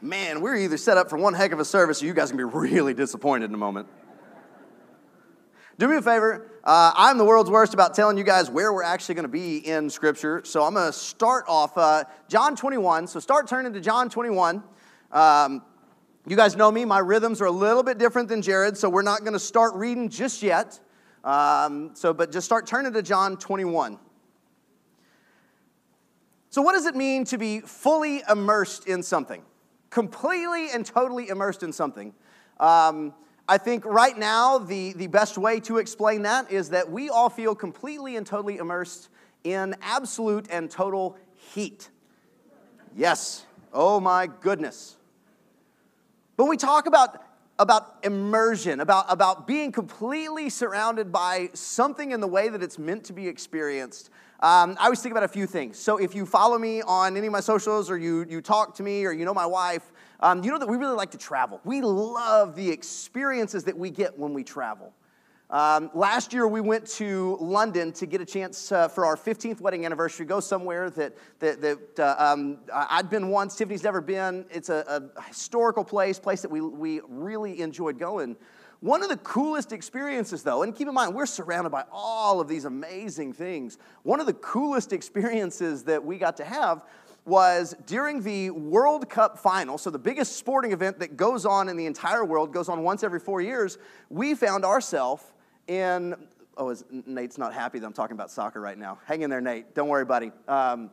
Man, we're either set up for one heck of a service or you guys gonna be really disappointed in a moment. Do me a favor. Uh, I'm the world's worst about telling you guys where we're actually going to be in Scripture. So I'm going to start off uh, John 21. So start turning to John 21. Um, you guys know me. My rhythms are a little bit different than Jared, so we're not going to start reading just yet. Um, so, but just start turning to John 21. So, what does it mean to be fully immersed in something? Completely and totally immersed in something. Um, I think right now, the, the best way to explain that is that we all feel completely and totally immersed in absolute and total heat. Yes. Oh my goodness. When we talk about, about immersion, about, about being completely surrounded by something in the way that it's meant to be experienced, um, I always think about a few things. So if you follow me on any of my socials or you, you talk to me or you know my wife, um, you know that we really like to travel. We love the experiences that we get when we travel. Um, last year, we went to London to get a chance uh, for our 15th wedding anniversary, go somewhere that, that, that uh, um, I'd been once, Tiffany's never been. It's a, a, historical place, place that we, we really enjoyed going. One of the coolest experiences, though, and keep in mind, we're surrounded by all of these amazing things. One of the coolest experiences that we got to have was during the World Cup final, so the biggest sporting event that goes on in the entire world, goes on once every four years, we found ourselves in, oh, is, Nate's not happy that I'm talking about soccer right now. Hang in there, Nate. Don't worry, buddy. Um,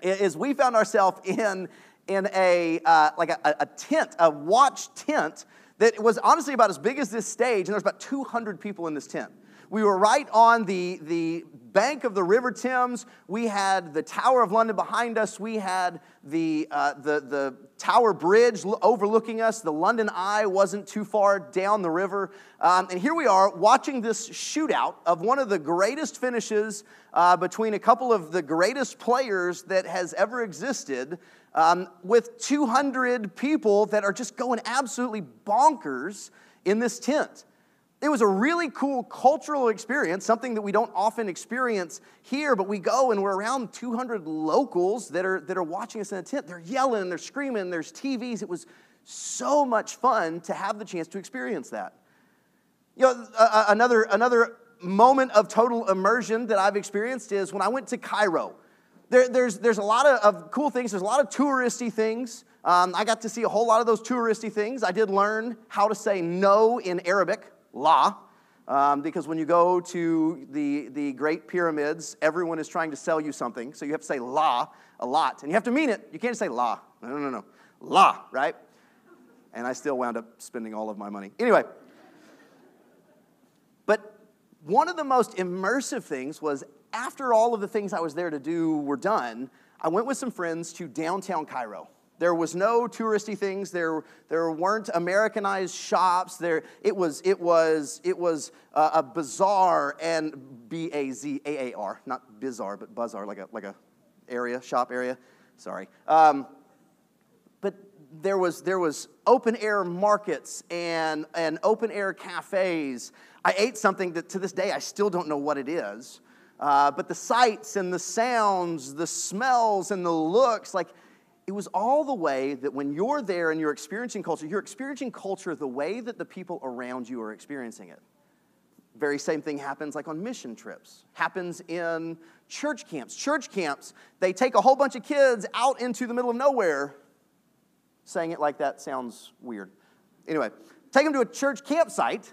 is we found ourselves in, in a, uh, like a, a tent, a watch tent that was honestly about as big as this stage, and there's about 200 people in this tent. We were right on the, the bank of the River Thames. We had the Tower of London behind us. We had the, uh, the, the Tower Bridge overlooking us. The London Eye wasn't too far down the river. Um, and here we are watching this shootout of one of the greatest finishes uh, between a couple of the greatest players that has ever existed. Um, with 200 people that are just going absolutely bonkers in this tent. It was a really cool cultural experience, something that we don't often experience here, but we go and we're around 200 locals that are, that are watching us in a tent. They're yelling, they're screaming, there's TVs. It was so much fun to have the chance to experience that. You know, another, another moment of total immersion that I've experienced is when I went to Cairo. There, there's, there's a lot of, of, cool things, there's a lot of touristy things. Um, I got to see a whole lot of those touristy things. I did learn how to say no in Arabic la, um, because when you go to the, the Great Pyramids, everyone is trying to sell you something. So you have to say la a lot. And you have to mean it. You can't say la. No, no, no, no. La, right? And I still wound up spending all of my money. Anyway, but one of the most immersive things was after all of the things I was there to do were done, I went with some friends to downtown Cairo. There was no touristy things. There, there weren't Americanized shops. There, it was, it was, it was a, a bazaar and B A Z A A R, not bizarre, but bazaar, like a, like a area, shop area. Sorry. Um, but there was, there was open air markets and, and open air cafes. I ate something that to this day I still don't know what it is. Uh, but the sights and the sounds, the smells and the looks, like it was all the way that when you're there and you're experiencing culture, you're experiencing culture the way that the people around you are experiencing it. Very same thing happens like on mission trips, happens in church camps. Church camps, they take a whole bunch of kids out into the middle of nowhere. Saying it like that sounds weird. Anyway, take them to a church campsite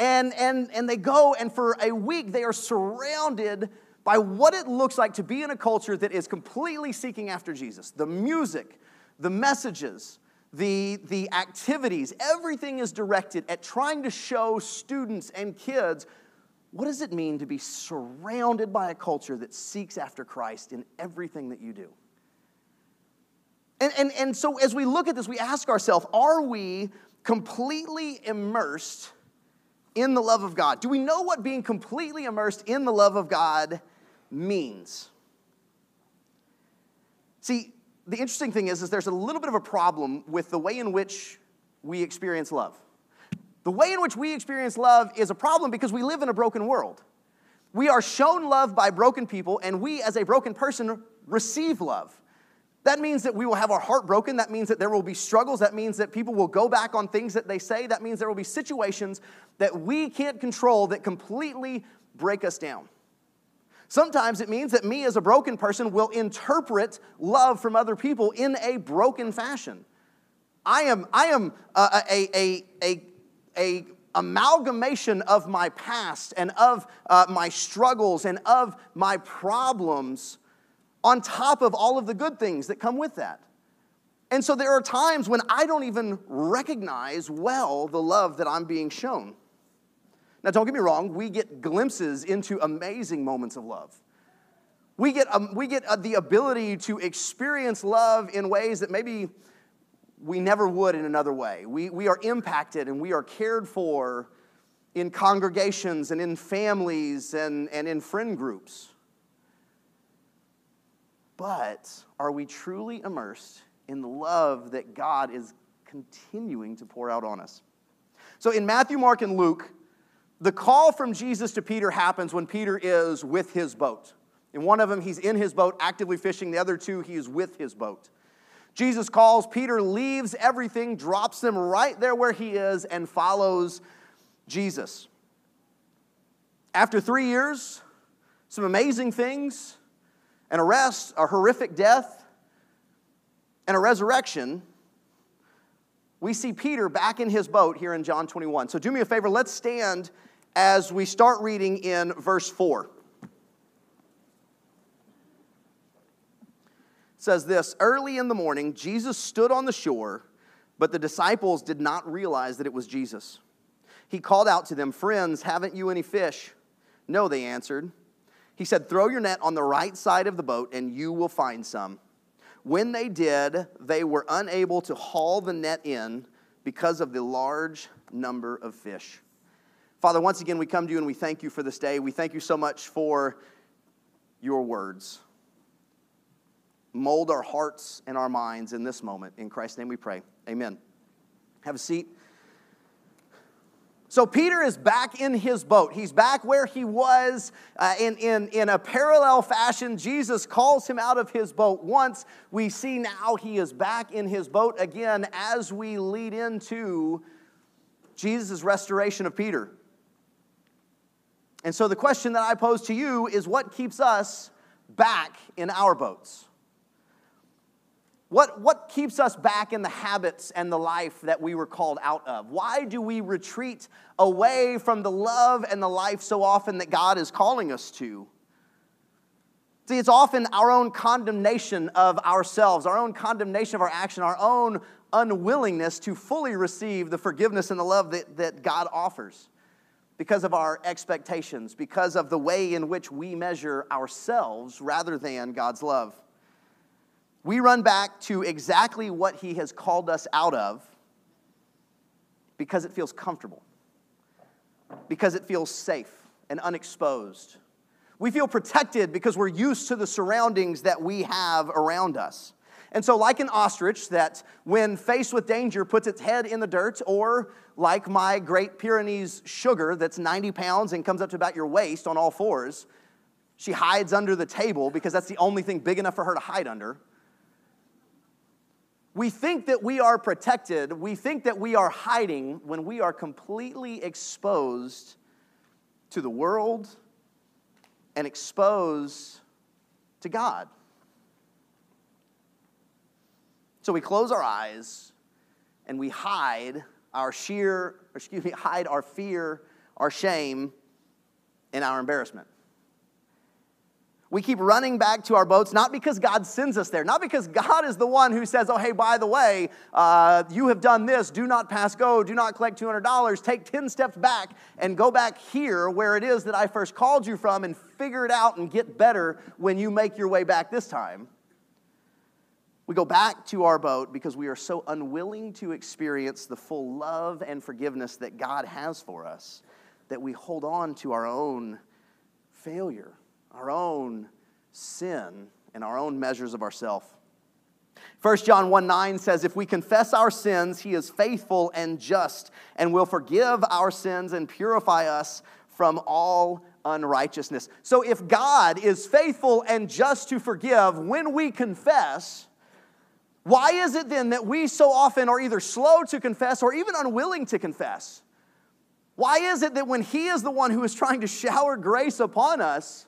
and, and, and they go, and for a week they are surrounded by what it looks like to be in a culture that is completely seeking after Jesus. The music, the messages, the, the activities, everything is directed at trying to show students and kids what does it mean to be surrounded by a culture that seeks after Christ in everything that you do? And, and, and so, as we look at this, we ask ourselves are we completely immersed in the love of God? Do we know what being completely immersed in the love of God means. See, the interesting thing is, is there's a little bit of a problem with the way in which we experience love. The way in which we experience love is a problem because we live in a broken world. We are shown love by broken people, and we, as a broken person, receive love. That means that we will have our heart broken. That means that there will be struggles. That means that people will go back on things that they say. That means there will be situations that we can't control that completely break us down. Sometimes it means that me as a broken person will interpret love from other people in a broken fashion. I am, I am a, a, a, a, amalgamation of my past and of uh, my struggles and of my problems on top of all of the good things that come with that. And so there are times when I don't even recognize well the love that I'm being shown. Now, don't get me wrong, we get glimpses into amazing moments of love. We get, um, we get uh, the ability to experience love in ways that maybe we never would in another way. We, we are impacted and we are cared for in congregations and in families and, and in friend groups. But are we truly immersed in the love that God is continuing to pour out on us? So in Matthew, Mark, and Luke, the call from Jesus to Peter happens when Peter is with his boat. In one of them, he's in his boat actively fishing, the other two, he is with his boat. Jesus calls, Peter leaves everything, drops them right there where he is, and follows Jesus. After three years, some amazing things an arrest, a horrific death, and a resurrection we see Peter back in his boat here in John 21. So do me a favor, let's stand as we start reading in verse 4. It says this Early in the morning, Jesus stood on the shore, but the disciples did not realize that it was Jesus. He called out to them, Friends, haven't you any fish? No, they answered. He said, Throw your net on the right side of the boat, and you will find some. When they did, they were unable to haul the net in because of the large number of fish. Father, once again, we come to you and we thank you for this day. We thank you so much for your words. Mold our hearts and our minds in this moment. In Christ's name we pray. Amen. Have a seat. So Peter is back in his boat. He's back where he was uh, in, in, in a parallel fashion. Jesus calls him out of his boat once. We see now he is back in his boat again as we lead into Jesus' restoration of Peter. And so the question that I pose to you is what keeps us back in our boats? What, what keeps us back in the habits and the life that we were called out of? Why do we retreat away from the love and the life so often that God is calling us to? See, it's often our own condemnation of ourselves, our own condemnation of our action, our own unwillingness to fully receive the forgiveness and the love that, that God offers because of our expectations, because of the way in which we measure ourselves rather than God's love. We run back to exactly what He has called us out of because it feels comfortable, because it feels safe and unexposed. We feel protected because we're used to the surroundings that we have around us. And so, like an ostrich that, when faced with danger, puts its head in the dirt, or like my Great Pyrenees sugar that's 90 pounds and comes up to about your waist on all fours, she hides under the table because that's the only thing big enough for her to hide under. We think that we are protected, we think that we are hiding when we are completely exposed to the world and exposed to God. So we close our eyes and we hide our sheer, excuse me, hide our fear, our shame, and our embarrassment. We keep running back to our boats, not because God sends us there, not because God is the one who says, Oh, hey, by the way, uh, you have done this, do not pass go, do not collect $200, take 10 steps back and go back here where it is that I first called you from and figure it out and get better when you make your way back this time. We go back to our boat because we are so unwilling to experience the full love and forgiveness that God has for us that we hold on to our own failure, our own sin, and our own measures of ourself. 1 John 1 9 says, If we confess our sins, he is faithful and just and will forgive our sins and purify us from all unrighteousness. So if God is faithful and just to forgive when we confess, Why is it then that we so often are either slow to confess or even unwilling to confess? Why is it that when He is the one who is trying to shower grace upon us,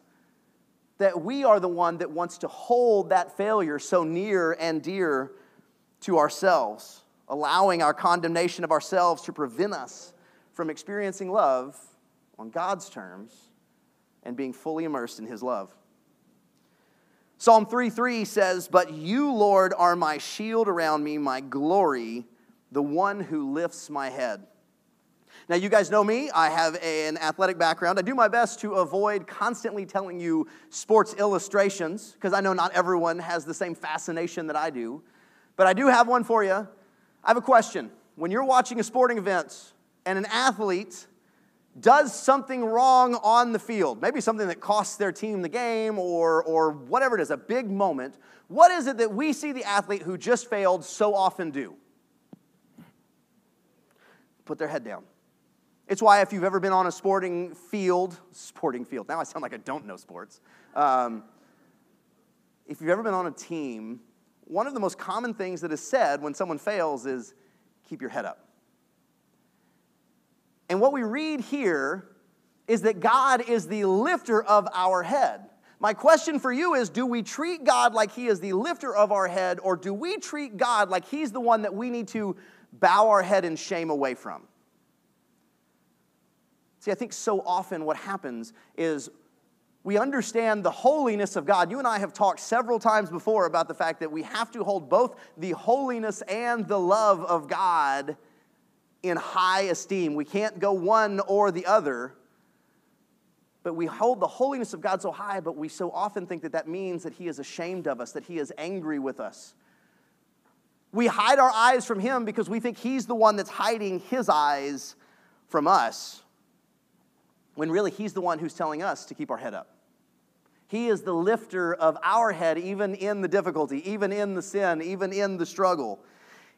that we are the one that wants to hold that failure so near and dear to ourselves, allowing our condemnation of ourselves to prevent us from experiencing love on God's terms and being fully immersed in His love? Psalm 3 3 says, But you, Lord, are my shield around me, my glory, the one who lifts my head. Now, you guys know me. I have an athletic background. I do my best to avoid constantly telling you sports illustrations because I know not everyone has the same fascination that I do. But I do have one for you. I have a question. When you're watching a sporting event and an athlete does something wrong on the field, maybe something that costs their team the game or, or whatever it is, a big moment, what is it that we see the athlete who just failed so often do? Put their head down. It's why if you've ever been on a sporting field, sporting field, now I sound like I don't know sports. Um, if you've ever been on a team, one of the most common things that is said when someone fails is keep your head up. And what we read here is that God is the lifter of our head. My question for you is do we treat God like He is the lifter of our head, or do we treat God like He's the one that we need to bow our head in shame away from? See, I think so often what happens is we understand the holiness of God. You and I have talked several times before about the fact that we have to hold both the holiness and the love of God in high esteem. We can't go one or the other. But we hold the holiness of God so high, but we so often think that that means that He is ashamed of us, that He is angry with us. We hide our eyes from Him because we think He's the one that's hiding His eyes from us when really He's the one who's telling us to keep our head up. He is the lifter of our head, even in the difficulty, even in the sin, even in the struggle.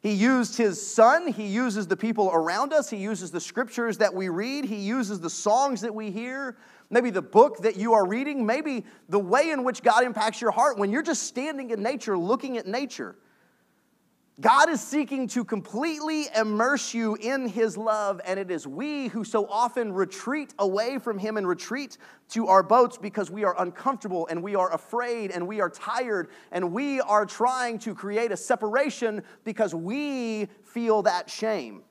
He used His Son, He uses the people around us, He uses the scriptures that we read, He uses the songs that we hear, maybe the book that you are reading, maybe the way in which God impacts your heart. When you're just standing in nature, looking at nature. God is seeking to completely immerse you in His love, and it is we who so often retreat away from Him and retreat to our boats because we are uncomfortable and we are afraid and we are tired and we are trying to create a separation because we feel that shame.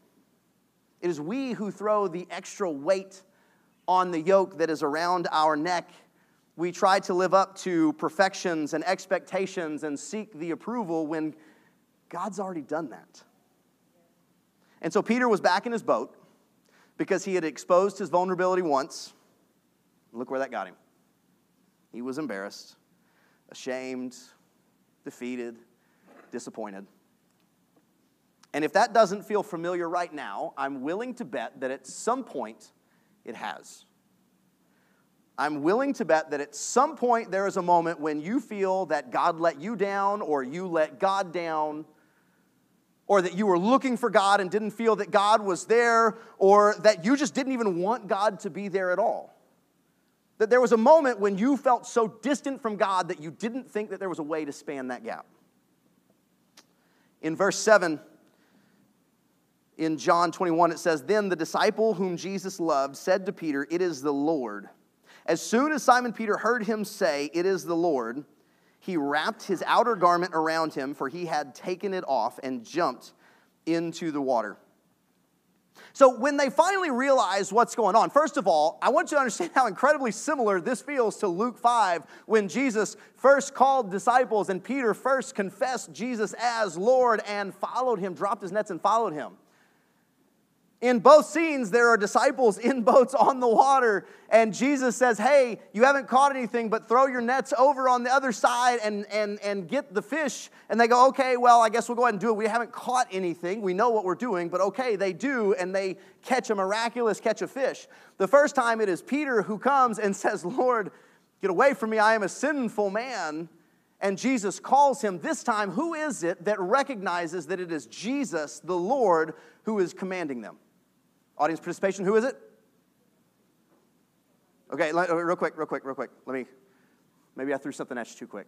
It is we who throw the extra weight on the yoke that is around our neck. We try to live up to perfections and expectations and seek the approval when God's already done that. And so Peter was back in his boat because he had exposed his vulnerability once. Look where that got him. He was embarrassed, ashamed, defeated, disappointed. And if that doesn't feel familiar right now, I'm willing to bet that at some point it has. I'm willing to bet that at some point there is a moment when you feel that God let you down or you let God down or that you were looking for God and didn't feel that God was there, or that you just didn't even want God to be there at all. That there was a moment when you felt so distant from God that you didn't think that there was a way to span that gap. In verse 7, in John 21, it says, Then the disciple whom Jesus loved said to Peter, It is the Lord. As soon as Simon Peter heard him say, It is the Lord, he wrapped his outer garment around him, for he had taken it off, and jumped into the water. So, when they finally realize what's going on, first of all, I want you to understand how incredibly similar this feels to Luke 5 when Jesus first called disciples and Peter first confessed Jesus as Lord and followed him, dropped his nets and followed him. In both scenes, there are disciples in boats on the water, and Jesus says, Hey, you haven't caught anything, but throw your nets over on the other side and, and, and get the fish. And they go, Okay, well, I guess we'll go ahead and do it. We haven't caught anything. We know what we're doing, but okay, they do, and they catch a miraculous catch of fish. The first time it is Peter who comes and says, Lord, get away from me, I am a sinful man. And Jesus calls him. This time, who is it that recognizes that it is Jesus, the Lord, who is commanding them? Audience participation, who is it? Okay, uh, real quick, real quick, real quick. Let me, maybe I threw something at you too quick.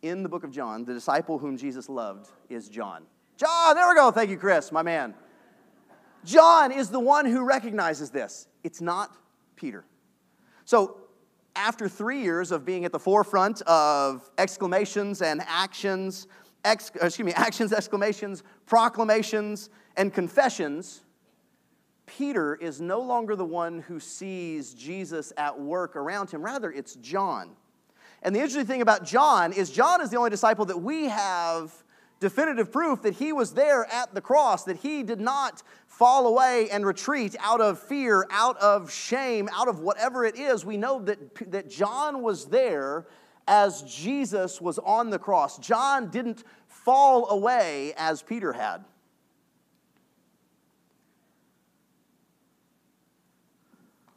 in the book of John, the disciple whom Jesus loved is John. John, there we go. Thank you, Chris, my man. John is the one who recognizes this. It's not Peter. So, after three years of being at the forefront of exclamations and actions, ex, excuse me, actions, exclamations, proclamations, and confessions, Peter is no longer the one who sees Jesus at work around him. Rather, it's John. And the interesting thing about John is John is the only disciple that we have definitive proof that he was there at the cross, that he did not fall away and retreat out of fear, out of shame, out of whatever it is. We know that, that John was there as Jesus was on the cross. John didn't fall away as Peter had.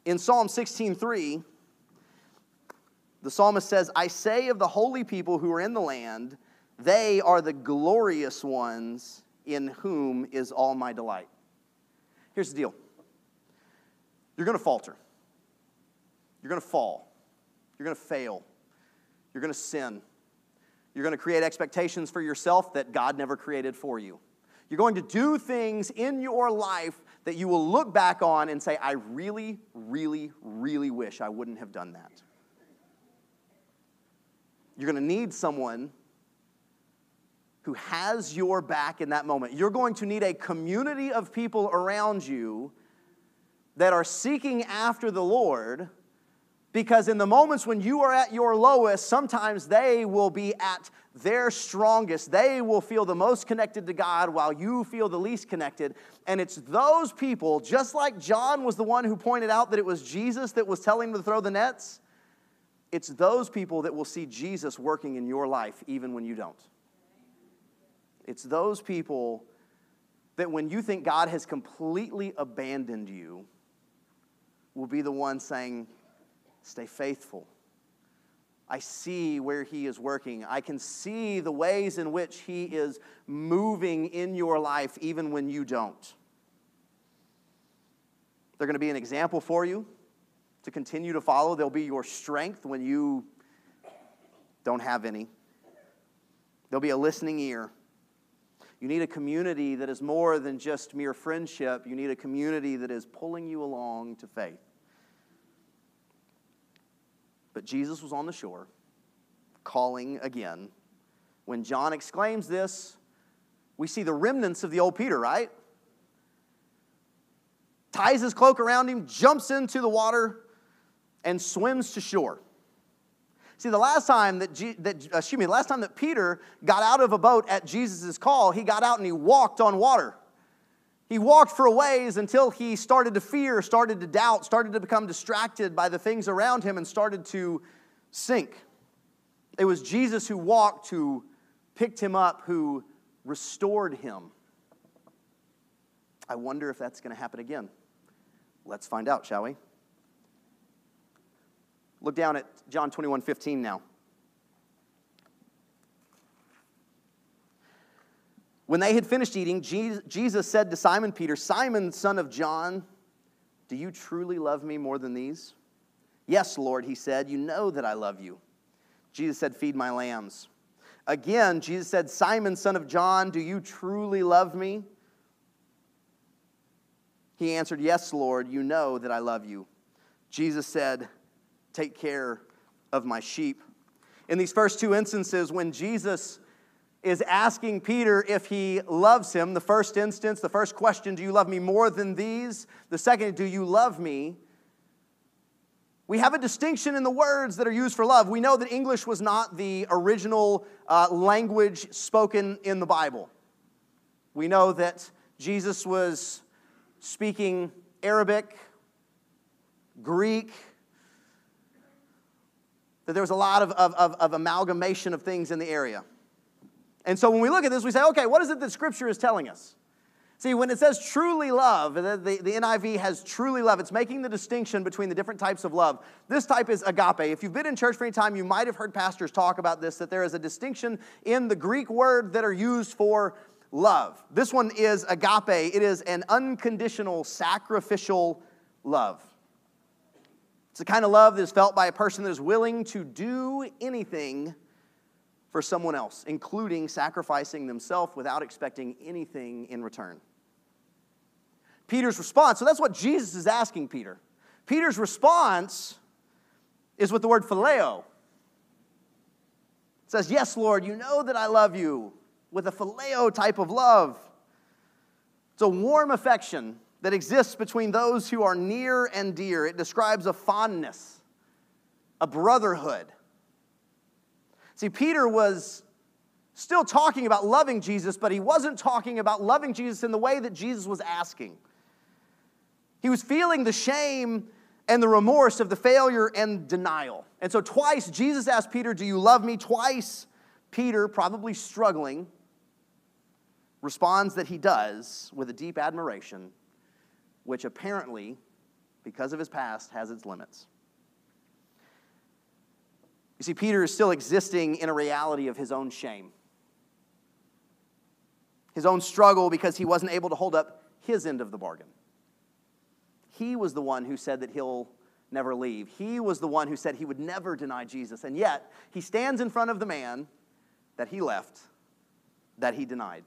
In Psalm 16:3, the psalmist says, I say of the holy people who are in the land, they are the glorious ones in whom is all my delight. Here's the deal. You're going to falter, you're going to fall, you're going to fail, you're going to sin, you're going to create expectations for yourself that God never created for you. You're going to do things in your life that you will look back on and say, I really, really, really wish I wouldn't have done that. You're going to need someone who has your back in that moment. You're going to need a community of people around you that are seeking after the Lord because in the moments when you are at your lowest, sometimes they will be at their strongest. They will feel the most connected to God while you feel the least connected. And it's those people, just like John was the one who pointed out that it was Jesus that was telling them to throw the nets, it's those people that will see Jesus working in your life even when you don't. It's those people that when you think God has completely abandoned you, will be the one saying, Stay faithful. I see where He is working. I can see the ways in which He is moving in your life, even when you don't. They're going to be an example for you to continue to follow. They'll be your strength when you don't have any. There'll be a listening ear. You need a community that is more than just mere friendship. You need a community that is pulling you along to faith. But Jesus was on the shore, calling again. When John exclaims this, we see the remnants of the old Peter, right? Ties his cloak around him, jumps into the water, and swims to shore. See, the last time that, that excuse me, the last time that Peter got out of a boat at Jesus' call, he got out and he walked on water. He walked for a ways until he started to fear, started to doubt, started to become distracted by the things around him, and started to sink. It was Jesus who walked, who picked him up, who restored him. I wonder if that's going to happen again. Let's find out, shall we? Look down at John 21 15 now. When they had finished eating, Jesus said to Simon Peter, Simon, son of John, do you truly love me more than these? Yes, Lord, he said, You know that I love you. Jesus said, Feed my lambs. Again, Jesus said, Simon, son of John, do you truly love me? He answered, Yes, Lord, you know that I love you. Jesus said, Take care of my sheep. In these first two instances, when Jesus is asking Peter if he loves him. The first instance, the first question, do you love me more than these? The second, do you love me? We have a distinction in the words that are used for love. We know that English was not the original uh, language spoken in the Bible. We know that Jesus was speaking Arabic, Greek, that there was a lot of, of, of, of amalgamation of things in the area. And so when we look at this, we say, okay, what is it that Scripture is telling us? See, when it says truly love, the, the, the, NIV has truly love, it's making the distinction between the different types of love. This type is agape. If you've been in church for any time, you might have heard pastors talk about this, that there is a distinction in the Greek word that are used for love. This one is agape, it is an unconditional, sacrificial love. It's the kind of love that is felt by a person that is willing to do anything for someone else, including sacrificing themselves without expecting anything in return. Peter's response, so that's what Jesus is asking Peter. Peter's response is with the word phileo. It says, Yes, Lord, you know that I love you, with a phileo type of love. It's a warm affection that exists between those who are near and dear. It describes a fondness, a brotherhood. See, Peter was still talking about loving Jesus, but he wasn't talking about loving Jesus in the way that Jesus was asking. He was feeling the shame and the remorse of the failure and denial. And so, twice, Jesus asked Peter, Do you love me? Twice, Peter, probably struggling, responds that he does with a deep admiration, which apparently, because of his past, has its limits. You see, Peter is still existing in a reality of his own shame, his own struggle because he wasn't able to hold up his end of the bargain. He was the one who said that he'll never leave. He was the one who said he would never deny Jesus. And yet, he stands in front of the man that he left, that he denied.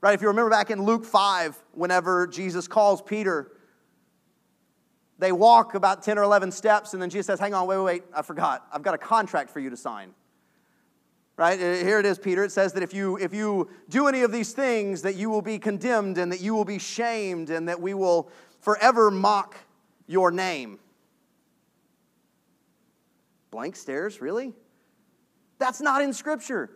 Right? If you remember back in Luke 5, whenever Jesus calls Peter, they walk about 10 or 11 steps, and then Jesus says, Hang on, wait, wait, wait, I forgot. I've got a contract for you to sign. Right? Uh, here it is, Peter. It says that if you, if you do any of these things, that you will be condemned and that you will be shamed and that we will forever mock your name. Blank stares, really? That's not in Scripture.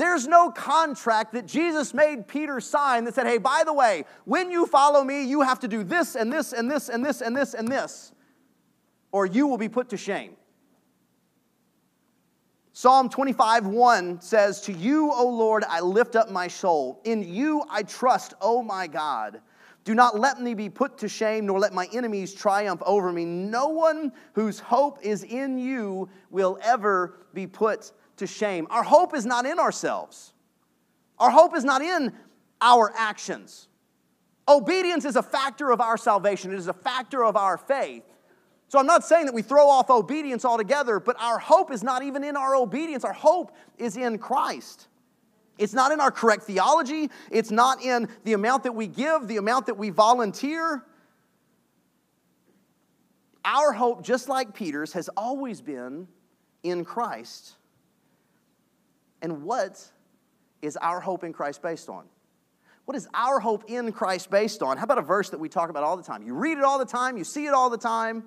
There's no contract that Jesus made Peter sign that said, hey, by the way, when you follow me, you have to do this and this and this and this and this and this, or you will be put to shame. Psalm 25, 1 says, To you, O Lord, I lift up my soul. In you I trust, O my God. Do not let me be put to shame, nor let my enemies triumph over me. No one whose hope is in you will ever be put to shame. Our hope is not in ourselves, our hope is not in our actions. Obedience is a factor of our salvation, it is a factor of our faith. So I'm not saying that we throw off obedience altogether, but our hope is not even in our obedience. Our hope is in Christ. It's not in our correct theology. It's not in the amount that we give, the amount that we volunteer. Our hope, just like Peter's, has always been in Christ. And what is our hope in Christ based on? What is our hope in Christ based on? How about a verse that we talk about all the time? You read it all the time, you see it all the time.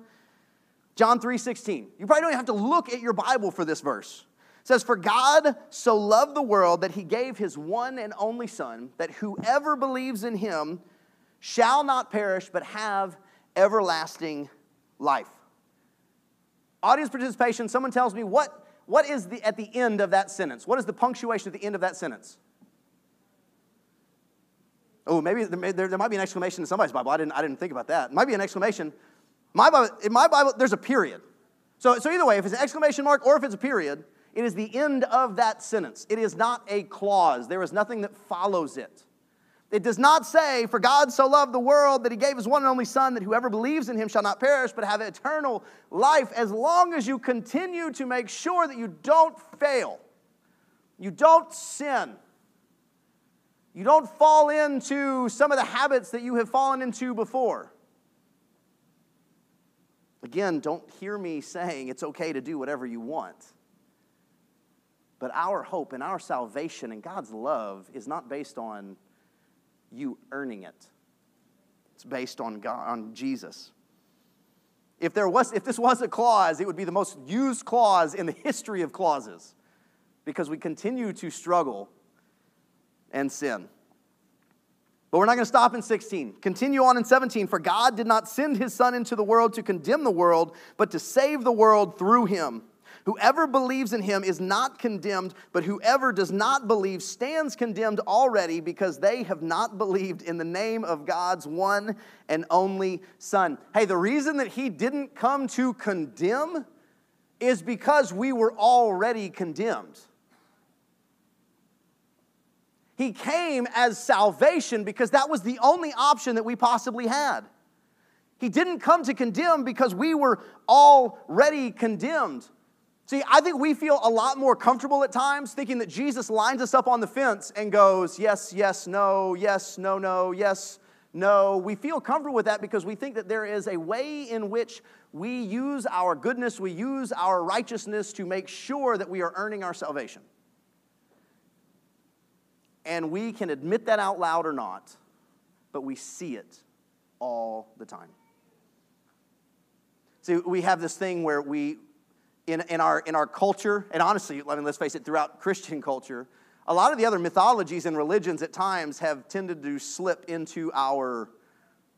John 3:16. You probably don't have to look at your Bible for this verse says, For God so loved the world that he gave his one and only Son, that whoever believes in him shall not perish but have everlasting life. Audience participation, someone tells me what, what is the, at the end of that sentence? What is the punctuation at the end of that sentence? Oh, maybe there, there, there might be an exclamation in somebody's Bible. I didn't, I didn't think about that. It might be an exclamation. My Bible, in my Bible, there's a period. So, so either way, if it's an exclamation mark or if it's a period, it is the end of that sentence. It is not a clause, there is nothing that follows it. It does not say, For God so loved the world that he gave his one and only Son, that whoever believes in him shall not perish, but have eternal life, as long as you continue to make sure that you don't fail, you don't sin, you don't fall into some of the habits that you have fallen into before. Again, don't hear me saying it's okay to do whatever you want. But our hope and our salvation and God's love is not based on you earning it. It's based on God, on Jesus. If there was if this was a clause, it would be the most used clause in the history of clauses because we continue to struggle and sin. But we're not going to stop in 16. Continue on in 17. For God did not send his Son into the world to condemn the world, but to save the world through him. Whoever believes in him is not condemned, but whoever does not believe stands condemned already because they have not believed in the name of God's one and only Son. Hey, the reason that he didn't come to condemn is because we were already condemned. He came as salvation because that was the only option that we possibly had. He didn't come to condemn because we were already condemned. See, I think we feel a lot more comfortable at times thinking that Jesus lines us up on the fence and goes, yes, yes, no, yes, no, no, yes, no. We feel comfortable with that because we think that there is a way in which we use our goodness, we use our righteousness to make sure that we are earning our salvation. And we can admit that out loud or not, but we see it all the time. See, we have this thing where we, in, in, our, in our culture, and honestly, let's face it, throughout Christian culture, a lot of the other mythologies and religions at times have tended to slip into our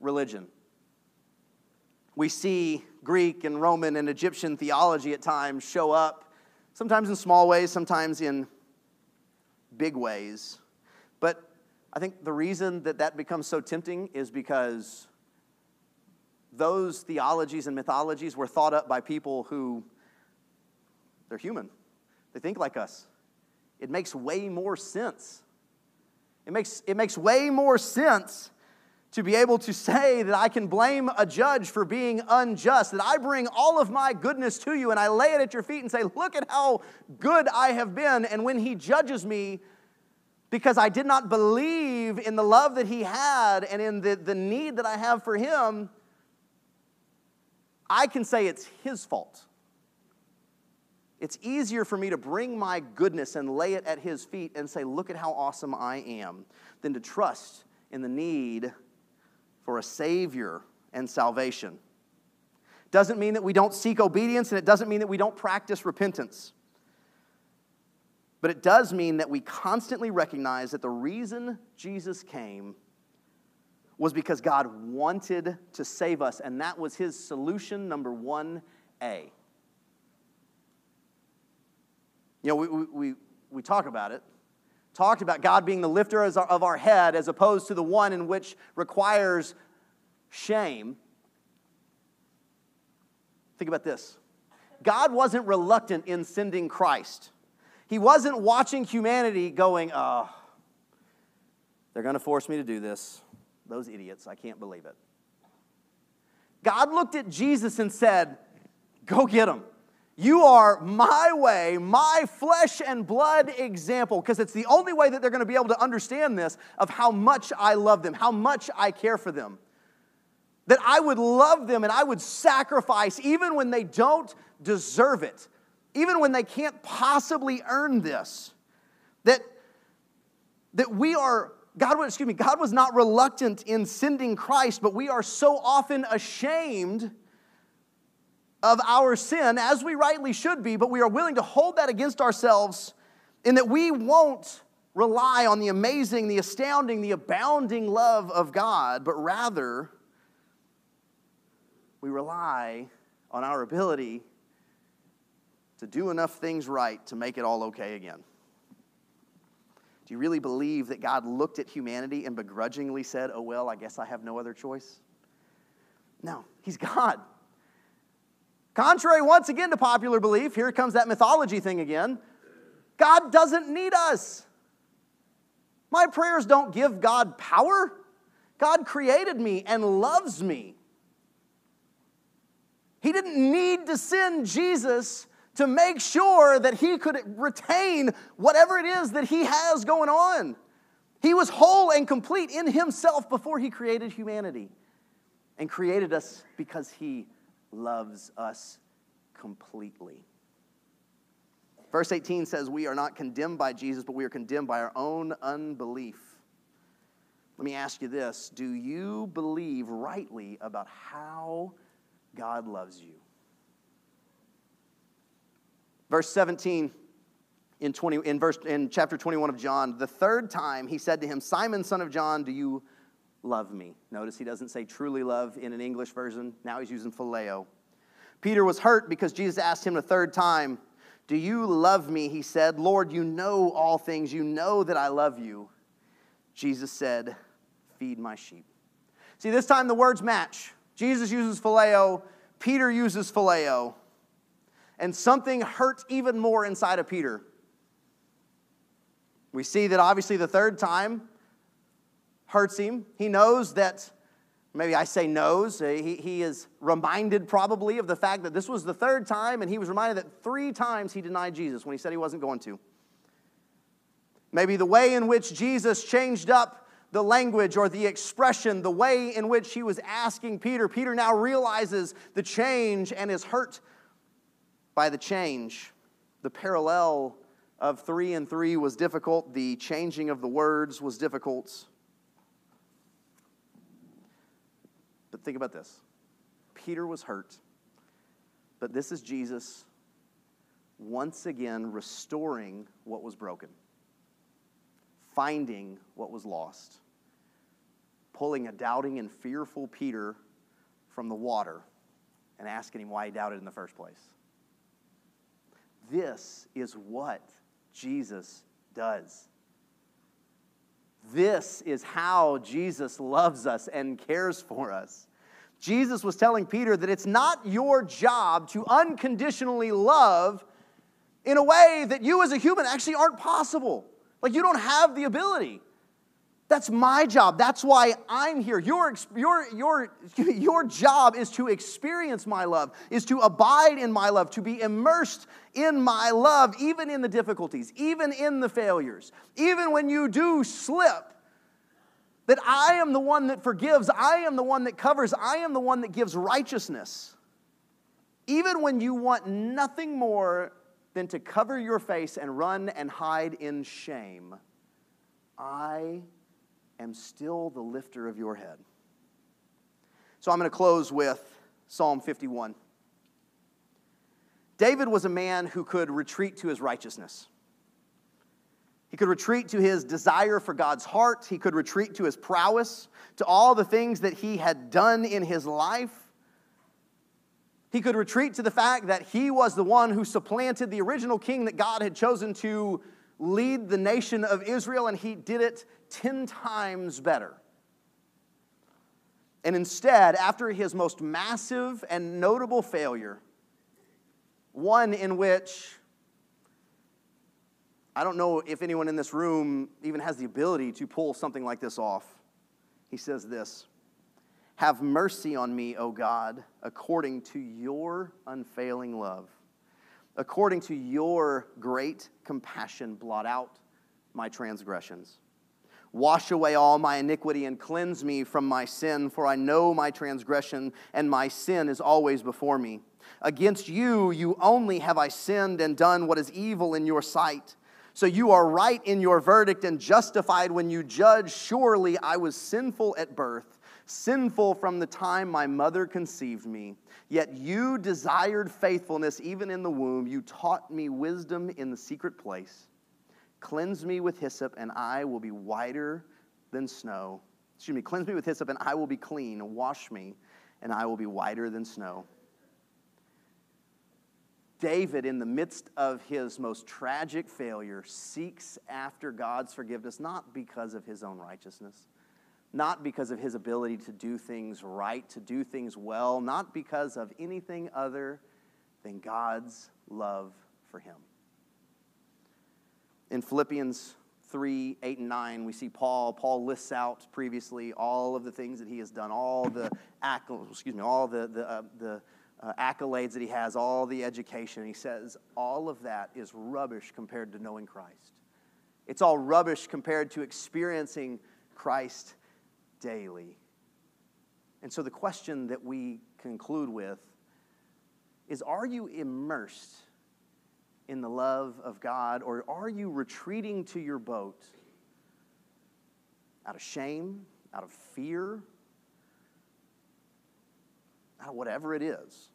religion. We see Greek and Roman and Egyptian theology at times show up, sometimes in small ways, sometimes in big ways. But I think the reason that that becomes so tempting is because those theologies and mythologies were thought up by people who they're human. They think like us. It makes way more sense. It makes, it makes way more sense to be able to say that I can blame a judge for being unjust, that I bring all of my goodness to you and I lay it at your feet and say, Look at how good I have been. And when he judges me, because I did not believe in the love that he had and in the, the need that I have for him, I can say it's his fault. It's easier for me to bring my goodness and lay it at his feet and say, Look at how awesome I am, than to trust in the need for a Savior and salvation. Doesn't mean that we don't seek obedience, and it doesn't mean that we don't practice repentance. But it does mean that we constantly recognize that the reason Jesus came was because God wanted to save us, and that was his solution number 1A. You know, we, we, we talk about it, talked about God being the lifter of our head as opposed to the one in which requires shame. Think about this God wasn't reluctant in sending Christ. He wasn't watching humanity going, oh, they're going to force me to do this. Those idiots, I can't believe it. God looked at Jesus and said, Go get them. You are my way, my flesh and blood example, because it's the only way that they're going to be able to understand this of how much I love them, how much I care for them. That I would love them and I would sacrifice even when they don't deserve it even when they can't possibly earn this. That, that we are, God, excuse me, God was not reluctant in sending Christ, but we are so often ashamed of our sin, as we rightly should be, but we are willing to hold that against ourselves in that we won't rely on the amazing, the astounding, the abounding love of God, but rather we rely on our ability to do enough things right to make it all okay again? Do you really believe that God looked at humanity and begrudgingly said, Oh, well, I guess I have no other choice? No, He's God. Contrary once again to popular belief, here comes that mythology thing again. God doesn't need us. My prayers don't give God power. God created me and loves me. He didn't need to send Jesus to make sure that he could retain whatever it is that he has going on. He was whole and complete in himself before he created humanity and created us because he loves us completely. Verse 18 says, We are not condemned by Jesus, but we are condemned by our own unbelief. Let me ask you this Do you believe rightly about how God loves you? Verse 17 in, 20, in, verse, in chapter 21 of John, the third time he said to him, Simon, son of John, do you love me? Notice he doesn't say truly love in an English version. Now he's using phileo. Peter was hurt because Jesus asked him the third time, Do you love me? He said, Lord, you know all things. You know that I love you. Jesus said, Feed my sheep. See, this time the words match. Jesus uses phileo, Peter uses phileo and something hurt even more inside of Peter. We see that obviously the third time hurts him. He knows that maybe I say knows. Uh, he, he is reminded probably of the fact that this was the third time, and he was reminded that three times he denied Jesus when he said he wasn't going to. Maybe the way in which Jesus changed up the language or the expression, the way in which he was asking Peter. Peter now realizes the change and is hurt by the change. The parallel of three and three was difficult, the changing of the words was difficult. But think about this Peter was hurt, but this is Jesus once again restoring what was broken, finding what was lost, pulling a doubting and fearful Peter from the water and asking him why he doubted in the first place. This is what Jesus does. This is how Jesus loves us and cares for us. Jesus was telling Peter that it's not your job to unconditionally love in a way that you as a human actually aren't possible. Like you don't have the ability. That's my job. That's why I'm here. Your, your, your, your job is to experience my love, is to abide in my love, to be immersed in my love, even in the difficulties, even in the failures, even when you do slip. That I am the one that forgives, I am the one that covers, I am the one that gives righteousness. Even when you want nothing more than to cover your face and run and hide in shame, I am still the lifter of your head. So I'm going to close with Psalm 51. David was a man who could retreat to his righteousness. He could retreat to his desire for God's heart. He could retreat to his prowess, to all the things that he had done in his life. He could retreat to the fact that he was the one who supplanted the original king that God had chosen to lead the nation of Israel, and he did it 10 times better. And instead, after his most massive and notable failure, one in which I don't know if anyone in this room even has the ability to pull something like this off, he says this Have mercy on me, O God, according to your unfailing love. According to your great compassion, blot out my transgressions. Wash away all my iniquity and cleanse me from my sin, for I know my transgression and my sin is always before me. Against you, you only have I sinned and done what is evil in your sight. So you are right in your verdict and justified when you judge. Surely I was sinful at birth, sinful from the time my mother conceived me. Yet you desired faithfulness even in the womb. You taught me wisdom in the secret place. Cleanse me with hyssop, and I will be whiter than snow. Excuse me, cleanse me with hyssop, and I will be clean. Wash me, and I will be whiter than snow. David, in the midst of his most tragic failure, seeks after God's forgiveness, not because of his own righteousness, not because of his ability to do things right, to do things well, not because of anything other than God's love for him. In Philippians 3 8 and 9, we see Paul. Paul lists out previously all of the things that he has done, all the, excuse me, all the, the, uh, the uh, accolades that he has, all the education. he says, all of that is rubbish compared to knowing Christ. It's all rubbish compared to experiencing Christ daily. And so the question that we conclude with is Are you immersed in the love of God, or are you retreating to your boat out of shame, out of fear, out of whatever it is?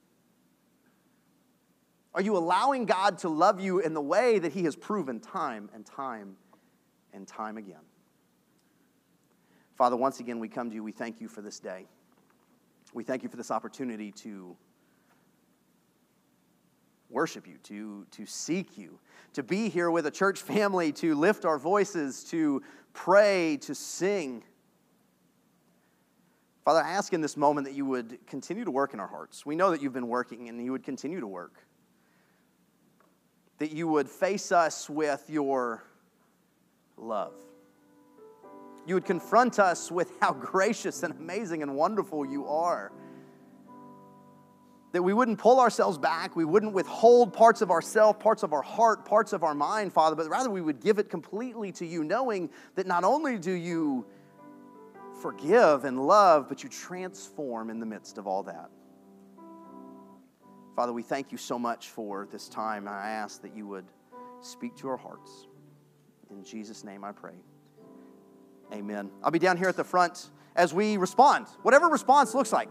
Are you allowing God to love you in the way that He has proven time and time and time again? Father, once again, we come to you. We thank you for this day. We thank you for this opportunity to worship you, to, to seek you, to be here with a church family, to lift our voices, to pray, to sing. Father, I ask in this moment that you would continue to work in our hearts. We know that you've been working and you would continue to work. That you would face us with your love. You would confront us with how gracious and amazing and wonderful you are. That we wouldn't pull ourselves back, we wouldn't withhold parts of ourself, parts of our heart, parts of our mind, Father, but rather we would give it completely to you, knowing that not only do you forgive and love, but you transform in the midst of all that. Father, we thank you so much for this time. And I ask that you would speak to our hearts. In Jesus' name I pray. Amen. I'll be down here at the front as we respond, whatever response looks like.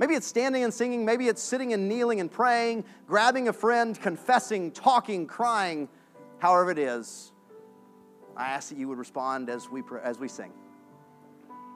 Maybe it's standing and singing, maybe it's sitting and kneeling and praying, grabbing a friend, confessing, talking, crying, however it is. I ask that you would respond as we, as we sing.